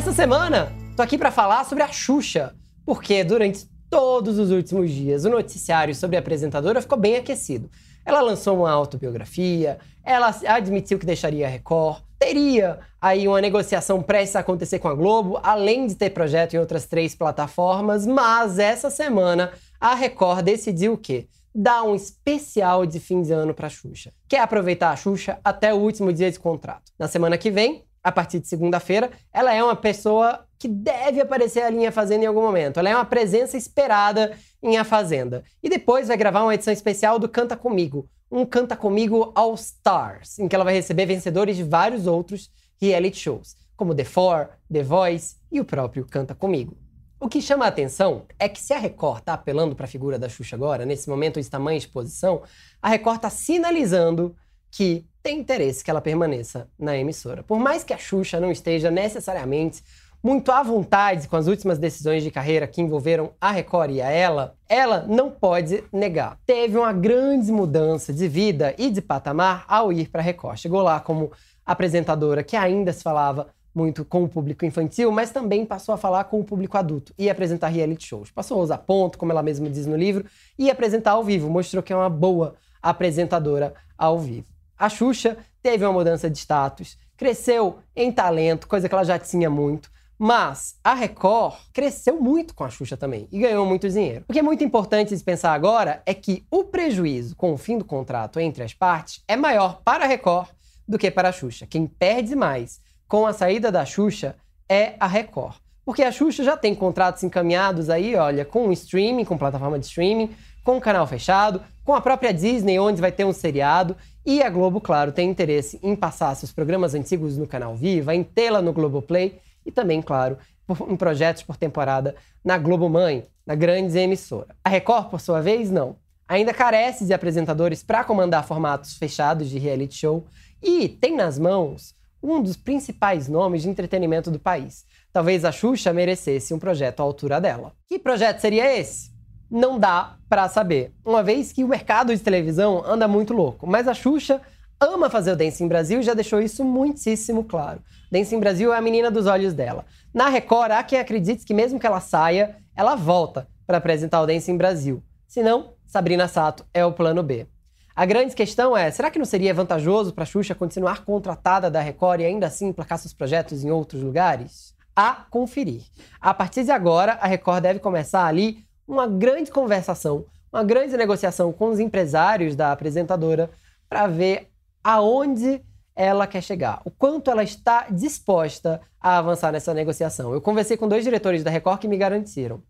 Essa semana, tô aqui para falar sobre a Xuxa, porque durante todos os últimos dias o noticiário sobre a apresentadora ficou bem aquecido. Ela lançou uma autobiografia, ela admitiu que deixaria a Record, teria aí uma negociação prestes a acontecer com a Globo, além de ter projeto em outras três plataformas, mas essa semana a Record decidiu o quê? Dar um especial de fim de ano para Xuxa. Quer aproveitar a Xuxa até o último dia de contrato. Na semana que vem, a partir de segunda-feira, ela é uma pessoa que deve aparecer ali em A Fazenda em algum momento. Ela é uma presença esperada em A Fazenda. E depois vai gravar uma edição especial do Canta Comigo, um Canta Comigo All Stars, em que ela vai receber vencedores de vários outros reality shows, como The Four, The Voice e o próprio Canta Comigo. O que chama a atenção é que se a Record está apelando para a figura da Xuxa agora, nesse momento de tamanha exposição, a Record está sinalizando que tem interesse que ela permaneça na emissora. Por mais que a Xuxa não esteja necessariamente muito à vontade com as últimas decisões de carreira que envolveram a Record e a ela, ela não pode negar. Teve uma grande mudança de vida e de patamar ao ir para a Record. Chegou lá como apresentadora que ainda se falava muito com o público infantil, mas também passou a falar com o público adulto e apresentar reality shows. Passou a usar ponto, como ela mesma diz no livro, e apresentar ao vivo. Mostrou que é uma boa apresentadora ao vivo. A Xuxa teve uma mudança de status, cresceu em talento, coisa que ela já tinha muito. Mas a Record cresceu muito com a Xuxa também e ganhou muito dinheiro. O que é muito importante de pensar agora é que o prejuízo com o fim do contrato entre as partes é maior para a Record do que para a Xuxa. Quem perde mais com a saída da Xuxa é a Record. Porque a Xuxa já tem contratos encaminhados aí, olha, com streaming, com plataforma de streaming, com canal fechado, com a própria Disney, onde vai ter um seriado. E a Globo, claro, tem interesse em passar seus programas antigos no canal Viva, em tê-la no Globoplay e também, claro, em projetos por temporada na Globo Mãe, na grande emissora. A Record, por sua vez, não. Ainda carece de apresentadores para comandar formatos fechados de reality show e tem nas mãos um dos principais nomes de entretenimento do país. Talvez a Xuxa merecesse um projeto à altura dela. Que projeto seria esse? não dá para saber, uma vez que o mercado de televisão anda muito louco. Mas a Xuxa ama fazer o Dance em Brasil e já deixou isso muitíssimo claro. Dance em Brasil é a menina dos olhos dela. Na Record, há quem acredite que mesmo que ela saia, ela volta para apresentar o Dance em Brasil. Se não, Sabrina Sato é o plano B. A grande questão é: será que não seria vantajoso para a Xuxa continuar contratada da Record e ainda assim emplacar seus projetos em outros lugares? A conferir. A partir de agora, a Record deve começar ali uma grande conversação, uma grande negociação com os empresários da apresentadora para ver aonde ela quer chegar, o quanto ela está disposta a avançar nessa negociação. Eu conversei com dois diretores da Record que me garantiram: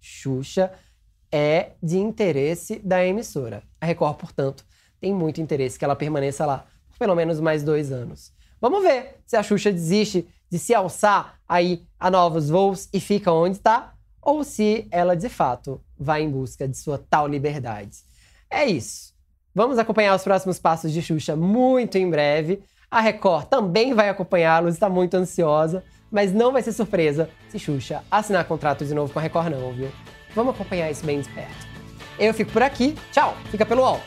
Xuxa é de interesse da emissora. A Record, portanto, tem muito interesse que ela permaneça lá por pelo menos mais dois anos. Vamos ver se a Xuxa desiste de se alçar aí a novos voos e fica onde está, ou se ela de fato vai em busca de sua tal liberdade. É isso. Vamos acompanhar os próximos passos de Xuxa muito em breve. A Record também vai acompanhá-los, está muito ansiosa, mas não vai ser surpresa se Xuxa assinar contrato de novo com a Record, não, viu? Vamos acompanhar isso bem de perto. Eu fico por aqui. Tchau. Fica pelo UOL.